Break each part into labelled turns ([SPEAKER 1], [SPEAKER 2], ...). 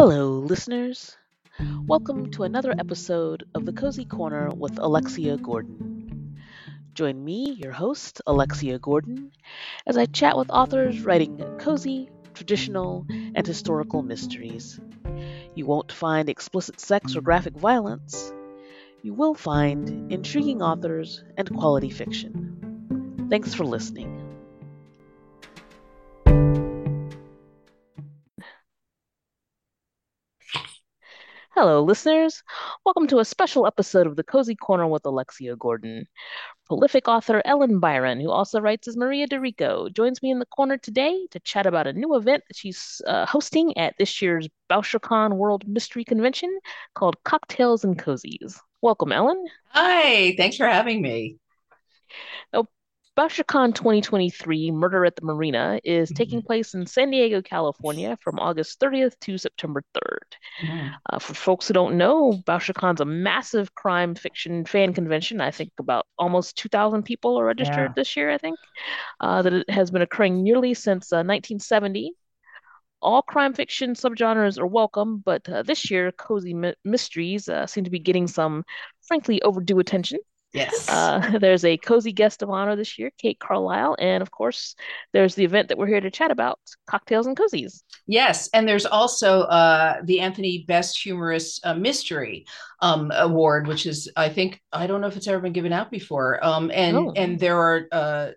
[SPEAKER 1] Hello, listeners. Welcome to another episode of the Cozy Corner with Alexia Gordon. Join me, your host, Alexia Gordon, as I chat with authors writing cozy, traditional, and historical mysteries. You won't find explicit sex or graphic violence. You will find intriguing authors and quality fiction. Thanks for listening. Hello, listeners. Welcome to a special episode of the Cozy Corner with Alexia Gordon. Prolific author Ellen Byron, who also writes as Maria DiRico, joins me in the corner today to chat about a new event that she's uh, hosting at this year's BoucherCon World Mystery Convention called Cocktails and Cozies. Welcome, Ellen.
[SPEAKER 2] Hi, thanks for having me.
[SPEAKER 1] BoucherCon 2023 Murder at the Marina is taking
[SPEAKER 2] Mhm.
[SPEAKER 1] place in San Diego, California from August 30th to September 3rd.
[SPEAKER 2] Mhm.
[SPEAKER 1] Uh, for folks who don't know, BoucherCon's a massive crime fiction fan convention. I think about almost 2,000 people are registered
[SPEAKER 2] Yeah.
[SPEAKER 1] this year, I think, uh, that it has been occurring nearly since uh, 1970. All crime fiction subgenres are welcome, but uh, this year, cozy my- mysteries uh, seem to be getting some, frankly, overdue attention.
[SPEAKER 2] Yes.
[SPEAKER 1] Uh, there's a cozy guest of honor this year, Kate Carlisle, and of course, there's the event that we're here to chat about, Cocktails and Cozies.
[SPEAKER 2] yes, and there's also uh, the Anthony Best Humorous uh, Mystery um, Award, which is, I think, I don't know if it's ever been given out before. Um, and
[SPEAKER 1] Oh.
[SPEAKER 2] and there are uh,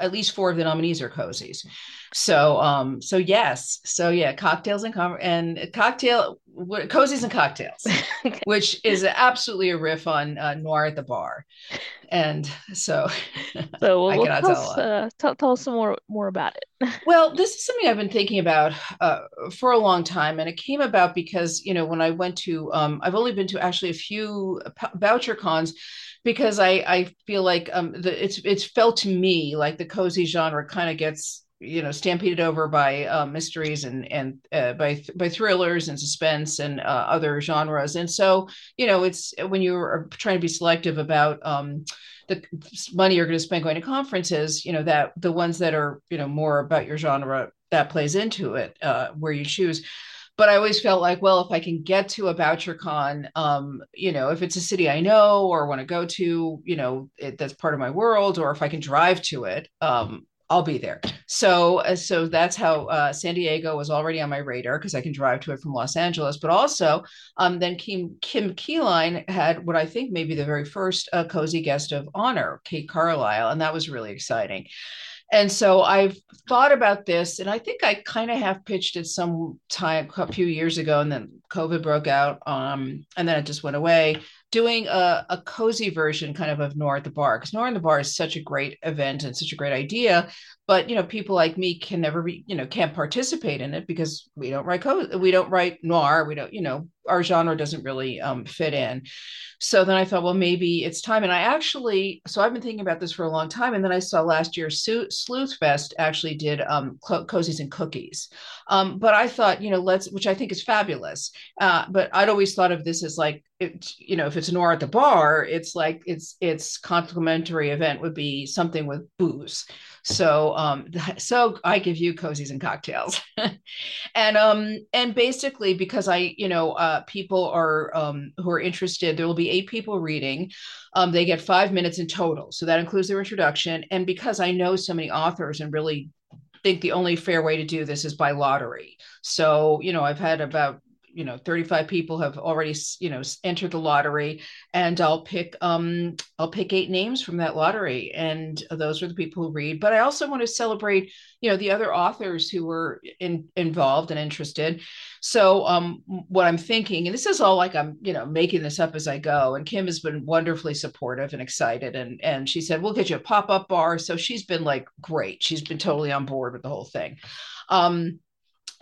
[SPEAKER 2] at least four of the nominees are cozies. So um, so yes, so yeah, cocktails and com- and cocktail what, cozies and cocktails, which is absolutely a riff on uh, Noir at the Bar, and so.
[SPEAKER 1] So
[SPEAKER 2] I
[SPEAKER 1] well,
[SPEAKER 2] cannot
[SPEAKER 1] tell us, uh, tell, tell us some more more about it.
[SPEAKER 2] Well, this is something I've been thinking about uh, for a long time, and it came about because you know when I went to, um, I've only been to actually a few BoucherCons because I I feel like um, the, it's it's felt to me like the cozy genre kind of gets you know stampeded over by uh, mysteries and and uh, by by thrillers and suspense and uh, other genres, and so you know it's when you're trying to be selective about. Um, the money you're going to spend going to conferences, you know, that the ones that are, you know, more about your genre that plays into it, uh, where you choose. But I always felt like, well, if I can get to a BoucherCon, um, you know, if it's a city I know or want to go to, you know, it, that's part of my world, or if I can drive to it, um, I'll be there. So, uh, so that's how uh, San Diego was already on my radar because I can drive to it from Los Angeles. But also, um, then Kim Kim Keeline had what I think may be the very first uh, cozy guest of honor, Kate Carlisle, and that was really exciting. And so I've thought about this, and I think I kind of have pitched it some time a few years ago, and then COVID broke out, um, and then it just went away. Doing a, a cozy version, kind of of Noir at the Bar, because Noir at the Bar is such a great event and such a great idea, but you know, people like me can never be, you know, can't participate in it because we don't write co- we don't write noir, we don't, you know, our genre doesn't really um, fit in. So then I thought, well, maybe it's time. And I actually, so I've been thinking about this for a long time. And then I saw last year Sleuth Fest actually did um, co- cozies and cookies. Um, but I thought, you know, let's, which I think is fabulous. Uh, but I'd always thought of this as like, it, you know, if it's noir at the bar, it's like it's it's complimentary event would be something with booze. So um, so I give you cozies and cocktails. and um and basically because i you know uh people are um who are interested there will be eight people reading. Um they get five minutes in total. So that includes their introduction. And because i know so many authors and really think the only fair way to do this is by lottery. So you know i've had about you know 35 people have already you know entered the lottery. And i'll pick um i'll pick eight names from that lottery. And those are the people who read. But i also want to celebrate you know the other authors who were in, involved and interested. So um what i'm thinking and this is all like i'm you know making this up as i go. And kim has been wonderfully supportive and excited. And and she said we'll get you a pop-up bar. So she's been like great. She's been totally on board with the whole thing. Um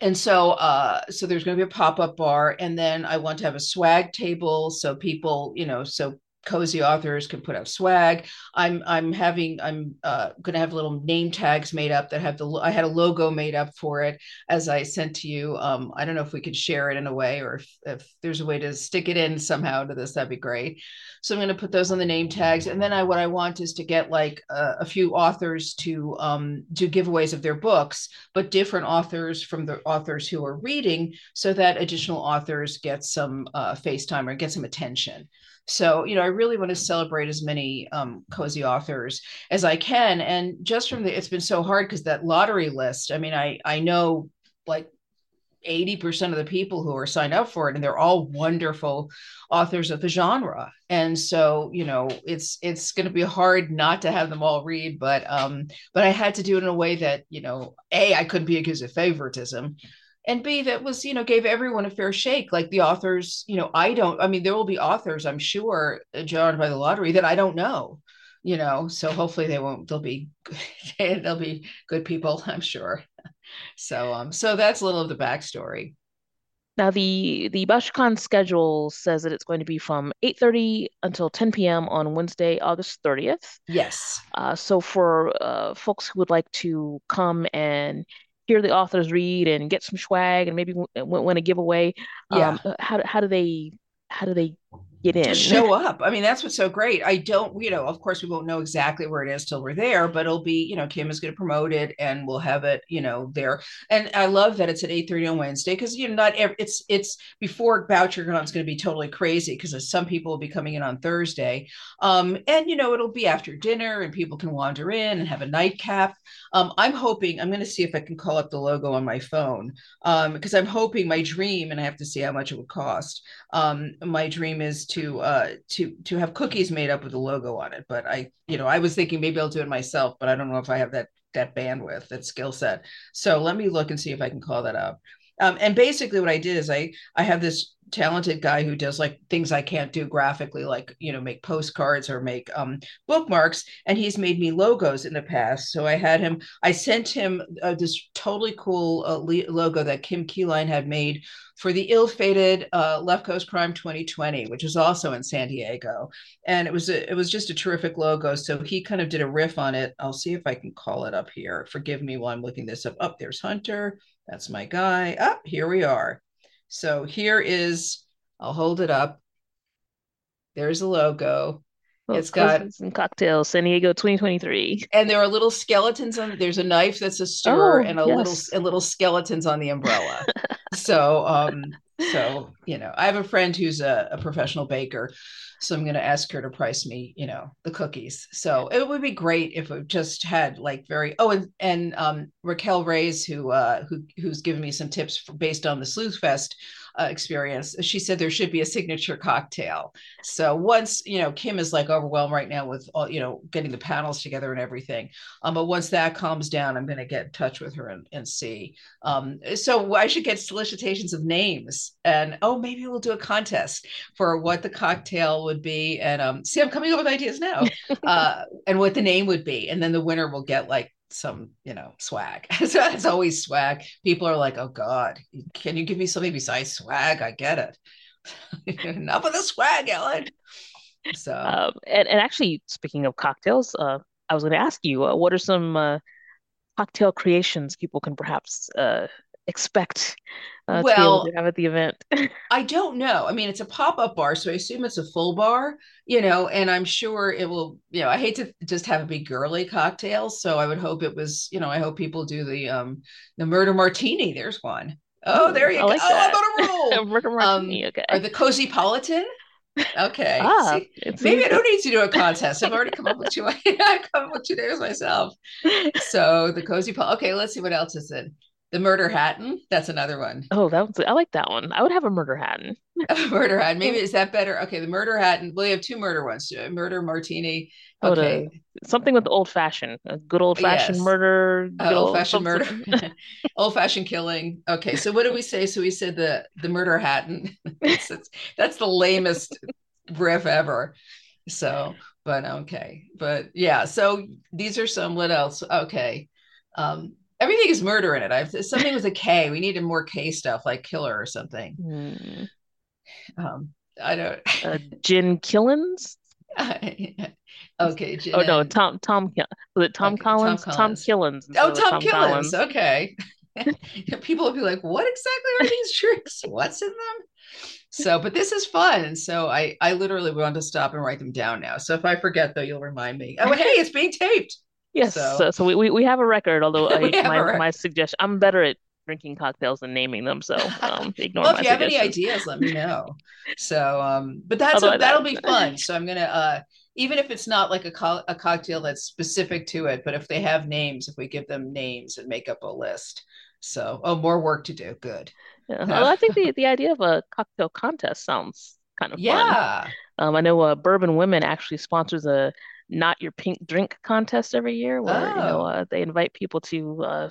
[SPEAKER 2] and so uh so there's going to be a pop-up bar and then i want to have a swag table so people you know so cozy authors can put out swag. I'm I'm having I'm uh, going to have little name tags made up that have the I had a logo made up for it as I sent to you. Um, I don't know if we could share it in a way or if, if there's a way to stick it in somehow to this, that'd be great. So I'm going to put those on the name tags, and then I what I want is to get like a, a few authors to um, do giveaways of their books, but different authors from the authors who are reading, so that additional authors get some uh, FaceTime or get some attention. So, you know, I really want to celebrate as many um, cozy authors as I can. And just from the, it's been so hard because that lottery list, I mean, I, I know like 80% of the people who are signed up for it and they're all wonderful authors of the genre and so you know it's it's going to be hard not to have them all read but um but i had to do it in a way that you know a i couldn't be accused of favoritism and b that was you know gave everyone a fair shake like the authors you know i don't i mean there will be authors i'm sure drawn by the lottery that i don't know you know so hopefully they won't they'll be they'll be good people i'm sure so um so that's a little of the backstory
[SPEAKER 1] Now the the BoucherCon schedule says that it's going to be from 8:30 until 10 p.m. on Wednesday, August 30th.
[SPEAKER 2] yes
[SPEAKER 1] Uh, so for uh, folks who would like to come and hear the authors read and get some swag and maybe w win a giveaway,
[SPEAKER 2] yeah.
[SPEAKER 1] Um, how how do they how do they get in?
[SPEAKER 2] show up. I mean, that's what's so great. I don't, you know, of course, we won't know exactly where it is till we're there, but it'll be, you know, Kim is going to promote it and we'll have it, you know, there. And I love that it's at 8 30 on Wednesday because, you know, not every, it's, it's before voucher BoucherCon is going to be totally crazy because some people will be coming in on Thursday. Um, and, you know, it'll be after dinner and people can wander in and have a nightcap. Um, I'm hoping, I'm going to see if I can call up the logo on my phone um, because I'm hoping my dream, and I have to see how much it would cost. Um, my dream is to uh to to have cookies made up with a logo on it but i you know i was thinking maybe i'll do it myself but i don't know if i have that that bandwidth that skill set. So let me look and see if i can call that up um, and basically what i did is i i have this talented guy who does like things i can't do graphically like you know make postcards or make um, bookmarks and he's made me logos in the past so i had him i sent him uh, this totally cool uh, logo that kim keeline had made for the ill-fated uh, Left Coast Crime 2020, which was also in San Diego, and it was a, it was just a terrific logo. So he kind of did a riff on it. I'll see if I can call it up here. Forgive me while I'm looking this up. Up oh, there's Hunter. That's my guy. Up oh, here we are. So here is. I'll hold it up. There's a logo.
[SPEAKER 1] Well,
[SPEAKER 2] it's got
[SPEAKER 1] some cocktails, San Diego 2023.
[SPEAKER 2] And there are little skeletons on. There's a knife that's a stir,
[SPEAKER 1] Oh,
[SPEAKER 2] and a
[SPEAKER 1] yes.
[SPEAKER 2] little and little skeletons on the umbrella. so um so you know i have a friend who's a, a professional baker so i'm going to ask her to price me you know the cookies. So it would be great if it just had like very oh and and um raquel reyes who uh who who's given me some tips for, based on the sleuth fest uh, experience she said there should be a signature cocktail. So once you know kim is like overwhelmed right now with all you know getting the panels together and everything um but once that calms down i'm going to get in touch with her and, and see. Um so i should get solicitations of names and oh maybe we'll do a contest for what the cocktail would be. And um see i'm coming up with ideas now uh and what the name would be. And then the winner will get like some you know swag. So it's always swag. People are like oh god can you give me something besides swag? I get it. Enough of the swag ellen. So.
[SPEAKER 1] Um, and, and actually, speaking of cocktails, uh, I was going to ask you, uh, what are some uh, cocktail creations people can perhaps uh, expect uh, to
[SPEAKER 2] well
[SPEAKER 1] to have at the event?
[SPEAKER 2] I don't know. I mean, it's a pop-up bar, so I assume it's a full bar, you know, and I'm sure it will, you know, I hate to just have it be girly cocktails, so I would hope it was, you know, I hope people do the um the murder martini. There's one. Oh, there you
[SPEAKER 1] I
[SPEAKER 2] go.
[SPEAKER 1] like
[SPEAKER 2] Oh, I'm on a roll.
[SPEAKER 1] Murder
[SPEAKER 2] Um,
[SPEAKER 1] martini, okay.
[SPEAKER 2] or the cozy politan. Okay.
[SPEAKER 1] Ah,
[SPEAKER 2] See, maybe I don't need to do a contest. I've already come up with two. I've come up with two names myself. So the cozy pol. Okay, let's see what else is in. The murder hatton. That's another one.
[SPEAKER 1] Oh, that was I like that one. I would have a murder hatton.
[SPEAKER 2] a murder hat. Maybe is that better? Okay, the murder hat, and we have two murder ones. Murder martini.
[SPEAKER 1] Uh,
[SPEAKER 2] Okay,
[SPEAKER 1] something with old fashioned, a good old fashioned
[SPEAKER 2] yes.
[SPEAKER 1] murder,
[SPEAKER 2] Uh,
[SPEAKER 1] good
[SPEAKER 2] old fashioned murder, old fashioned killing. Okay, so what did we say? So we said the the murder hat, and that's, that's that's the lamest riff ever. So, but okay, but yeah. So these are some. What else? Okay, um, everything is murder in it. I've something with a K. We needed more K stuff, like killer or something.
[SPEAKER 1] Hmm.
[SPEAKER 2] Um, I don't.
[SPEAKER 1] Uh, Jen Killens.
[SPEAKER 2] okay,
[SPEAKER 1] Oh no, Tom Tom was it Tom
[SPEAKER 2] Okay, Tom
[SPEAKER 1] Collins? Tom
[SPEAKER 2] Collins.
[SPEAKER 1] Killens instead
[SPEAKER 2] Oh, Tom
[SPEAKER 1] Tom
[SPEAKER 2] Killens.
[SPEAKER 1] Collins.
[SPEAKER 2] Okay. People will be like, "What exactly are these drinks? What's in them?" So, but this is fun. So I I literally want to stop and write them down now. So if I forget though, you'll remind me. Oh, hey, it's being taped.
[SPEAKER 1] Yes,
[SPEAKER 2] So
[SPEAKER 1] so, so we, we we have a record, although I my
[SPEAKER 2] a
[SPEAKER 1] my suggestion I'm better at drinking cocktails and naming them, so um ignore
[SPEAKER 2] well, if you have any ideas, let me know. So, um, but that's a, that'll be fun. So I'm gonna uh, even if it's not like a co- a cocktail that's specific to it, but if they have names, if we give them names and make up a list. So, oh, more work to do. Good.
[SPEAKER 1] yeah, although I think the the idea of a cocktail contest sounds kind of fun.
[SPEAKER 2] yeah.
[SPEAKER 1] Um, I know uh, Bourbon Women actually sponsors a Not Your Pink Drink contest every year, where you know
[SPEAKER 2] Oh.
[SPEAKER 1] uh, they invite people to uh,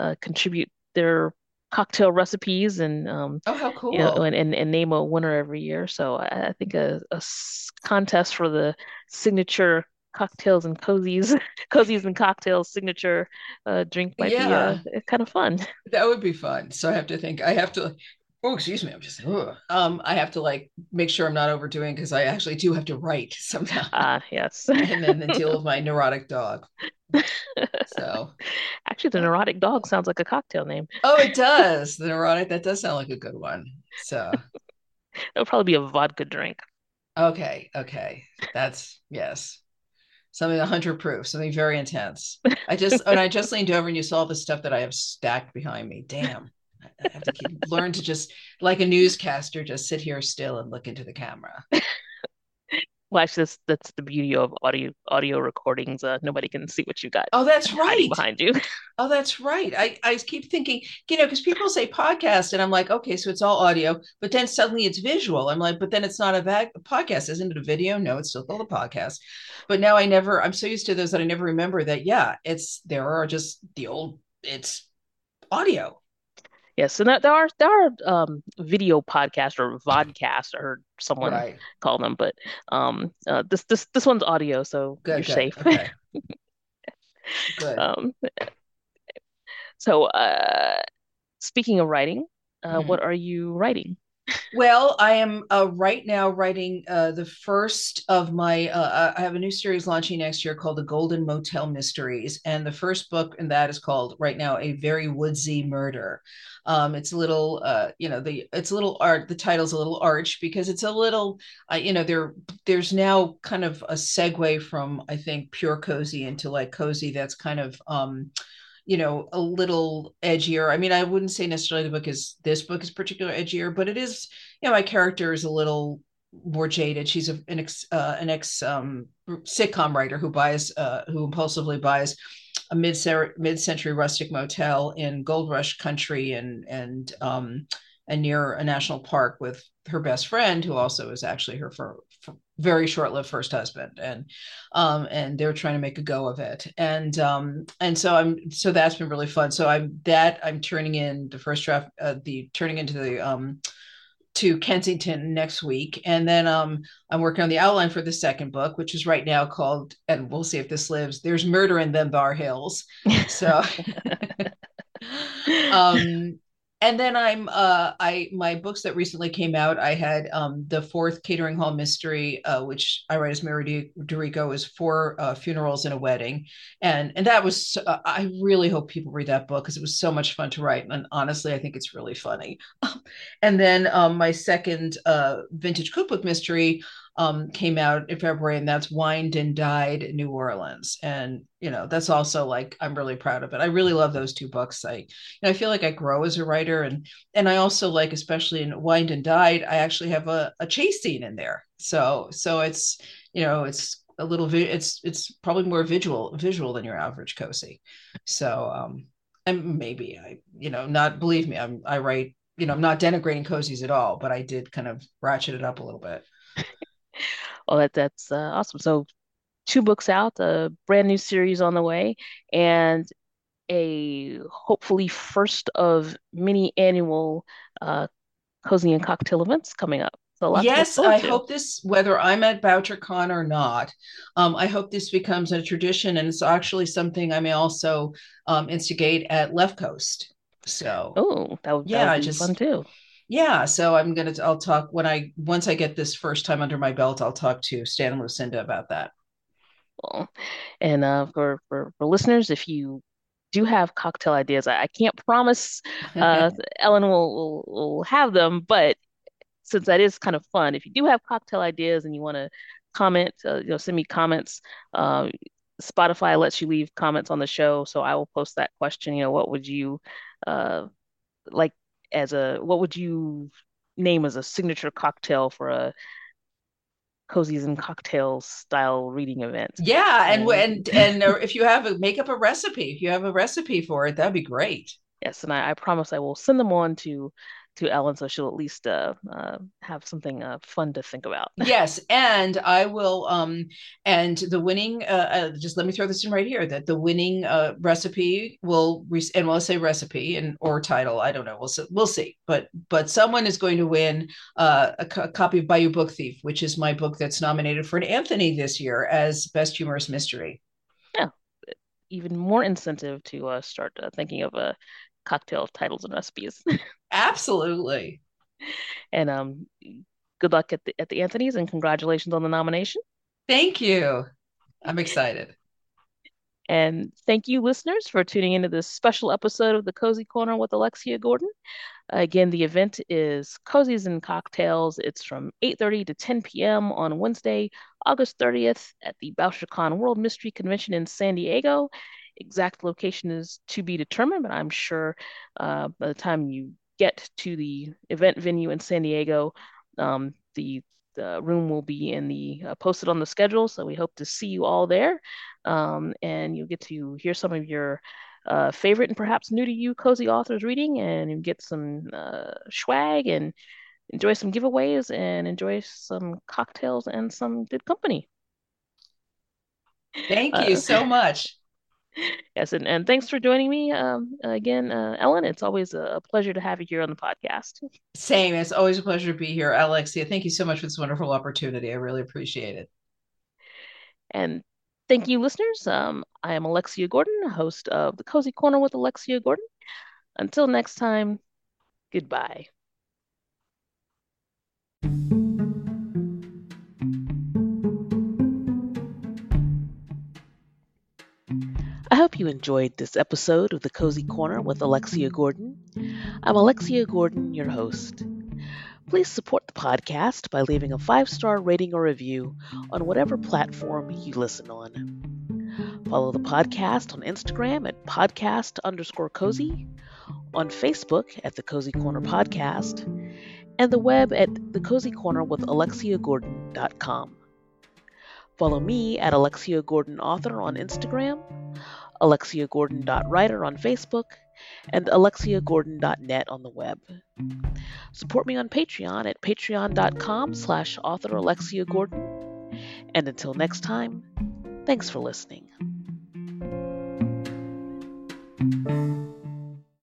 [SPEAKER 1] uh, contribute their cocktail recipes and um,
[SPEAKER 2] Oh, how
[SPEAKER 1] you know,
[SPEAKER 2] cool.
[SPEAKER 1] and, and, and name a winner every year. So I, I think a contest for the signature cocktails and cozies, cozies and cocktails signature uh, drink might be uh, kind of fun.
[SPEAKER 2] that would be fun. So I have to think. I have to. Oh, excuse me. I'm just. ugh. Um, I have to like make sure I'm not overdoing because I actually do have to write sometimes,
[SPEAKER 1] Ah, yes.
[SPEAKER 2] and then the deal with my neurotic dog. So,
[SPEAKER 1] Actually, the
[SPEAKER 2] uh,
[SPEAKER 1] neurotic dog sounds like a cocktail name.
[SPEAKER 2] oh, it does. The neurotic. That does sound like a good one. So.
[SPEAKER 1] it'll probably be a vodka drink.
[SPEAKER 2] Okay, okay. That's yes. Something a hundred proof, something very intense. I just and I just leaned over and you saw the stuff that I have stacked behind me. Damn. I have to keep, learn to just like a newscaster, just sit here still and look into the camera.
[SPEAKER 1] Well, actually, that's that's the beauty of audio audio recordings. Uh, nobody can see what you got
[SPEAKER 2] Oh, that's right.
[SPEAKER 1] behind you.
[SPEAKER 2] Oh, that's right. I, I keep thinking, you know, because people say podcast, and I'm like, okay, so it's all audio, but then suddenly it's visual. I'm like, but then it's not a, va- a podcast, isn't it a video? No, it's still called a podcast. But now I never, I'm so used to those that I never remember that, yeah, it's, there are just the old, it's audio.
[SPEAKER 1] Yes, so there are there are um, video podcasts or vodcasts, I heard someone
[SPEAKER 2] Right.
[SPEAKER 1] call them, but um, uh, this this this one's audio, so you're
[SPEAKER 2] Good, good.
[SPEAKER 1] safe.
[SPEAKER 2] Okay, good.
[SPEAKER 1] Um, so uh, speaking of writing, uh,
[SPEAKER 2] Mhm.
[SPEAKER 1] what are you writing?
[SPEAKER 2] Well, I am uh, right now writing uh, the first of my. Uh, I have a new series launching next year called The Golden Motel Mysteries, and the first book in that is called right now A Very Woodsy Murder. Um, it's a little, uh, you know, the it's a little art. The title's a little arch because it's a little, you know, there there's now kind of a segue from I think pure cozy into like cozy that's kind of um, you know, a little edgier. I mean, I wouldn't say necessarily the book is this book is particular edgier, but it is, you know, my character is a little more jaded. She's a, an ex uh, an ex um, sitcom writer who buys uh, who impulsively buys a mid mid century rustic motel in Gold Rush country and and um, and near a national park with her best friend, who also is actually her very short lived first husband, and um, and they're trying to make a go of it, and um, and so I'm so that's been really fun. So I'm that I'm turning in the first draft, uh, the turning into the um, to Kensington next week. And then um, I'm working on the outline for the second book, which is right now called, and we'll see if this lives, There's Murder in Them Bar Hills. So, um, and then I'm uh I my books that recently came out, I had um the fourth catering hall mystery, uh, which I write as Mary DiRico is four uh, funerals and a wedding. And and that was uh, I really hope people read that book because it was so much fun to write. And honestly, I think it's really funny. and then um my second uh vintage cookbook mystery um, came out in February, and that's Wined and Died in New Orleans. And you know, that's also like I'm really proud of it. I really love those two books. I, you know, I feel like I grow as a writer, and and I also like, especially in Wined and Died, I actually have a, a chase scene in there. So so it's you know it's a little vi- it's it's probably more visual visual than your average cozy. So um, and maybe I you know not believe me I'm I write you know I'm not denigrating cozies at all, but I did kind of ratchet it up a little bit.
[SPEAKER 1] Oh, that that's uh, awesome. So two books out, a brand new series on the way, and a hopefully first of many annual uh, cozy and cocktail events coming up. So a lot to look
[SPEAKER 2] Yes, I
[SPEAKER 1] to.
[SPEAKER 2] hope this, whether I'm at BoucherCon or not, um, I hope this becomes a tradition, and it's actually something I may also um, instigate at Left Coast. So
[SPEAKER 1] Oh, that would that
[SPEAKER 2] yeah,
[SPEAKER 1] would
[SPEAKER 2] I
[SPEAKER 1] be fun
[SPEAKER 2] just
[SPEAKER 1] too.
[SPEAKER 2] Yeah, so I'm gonna I'll talk when I once I get this first time under my belt, I'll talk to Stan and Lucinda about that.
[SPEAKER 1] Well, and uh, for, for for listeners, if you do have cocktail ideas, I, I can't promise uh, Ellen will, will will have them, but since that is kind of fun, if you do have cocktail ideas and you want to comment, uh, you know, send me comments. Uh, Spotify lets you leave comments on the show, so I will post that question. You know, what would you uh, like as a what would you name as a signature cocktail for a cozies and cocktails style reading event?
[SPEAKER 2] Yeah, and
[SPEAKER 1] And
[SPEAKER 2] and uh, if you have a make up a recipe, if you have a recipe for it, that'd be great.
[SPEAKER 1] yes, and I, I promise I will send them on to to Ellen so she'll at least uh, uh, have something uh, fun to think about.
[SPEAKER 2] Yes, and I will. Um, and the winning. Uh, uh, just let me throw this in right here. That the winning uh recipe will, re- and we'll say recipe and or title. I don't know. We'll see. We'll see. But but someone is going to win uh, a, co- a copy of Bayou Book Thief, which is my book that's nominated for an Anthony this year as best humorous mystery.
[SPEAKER 1] Yeah, even more incentive to uh, start uh, thinking of uh, cocktail titles and recipes.
[SPEAKER 2] Absolutely.
[SPEAKER 1] And um, good luck at the at the Anthony's and congratulations on the nomination.
[SPEAKER 2] Thank you. I'm excited.
[SPEAKER 1] And thank you, listeners, for tuning into this special episode of the Cozy Corner with Alexia Gordon. Again, the event is Cozies and Cocktails. It's from 8:30 to 10 p.m. on Wednesday, August 30th at the BoucherCon World Mystery Convention in San Diego. Exact location is to be determined, but I'm sure uh, by the time you get to the event venue in San Diego, um, the the room will be in the uh, posted on the schedule. So we hope to see you all there, um, and you'll get to hear some of your uh, favorite and perhaps new to you cozy authors reading, and you get some uh, swag and enjoy some giveaways and enjoy some cocktails and some good company.
[SPEAKER 2] Thank you
[SPEAKER 1] Uh,
[SPEAKER 2] so much.
[SPEAKER 1] Yes, and, and thanks for joining me um, again, uh, Ellen. It's always a, a pleasure to have you here on the podcast.
[SPEAKER 2] Same. It's always a pleasure to be here, Alexia. Thank you so much for this wonderful opportunity. I really appreciate it.
[SPEAKER 1] And thank you, listeners. Um, I am Alexia Gordon, host of the Cozy Corner with Alexia Gordon. Until next time, goodbye. Hope you enjoyed this episode of the Cozy Corner with Alexia Gordon. I'm Alexia Gordon, your host. Please support the podcast by leaving a five star rating or review on whatever platform you listen on. Follow the podcast on Instagram at podcast underscore cozy, on Facebook at the Cozy Corner Podcast, and the web at the Cozy Corner with AlexiaGordon.com. Follow me at Alexia Gordon Author on Instagram, alexiagordon.writer on Facebook, and alexiagordon.net on the web. Support me on Patreon at patreon.com slash author Alexia Gordon. And until next time, thanks for listening.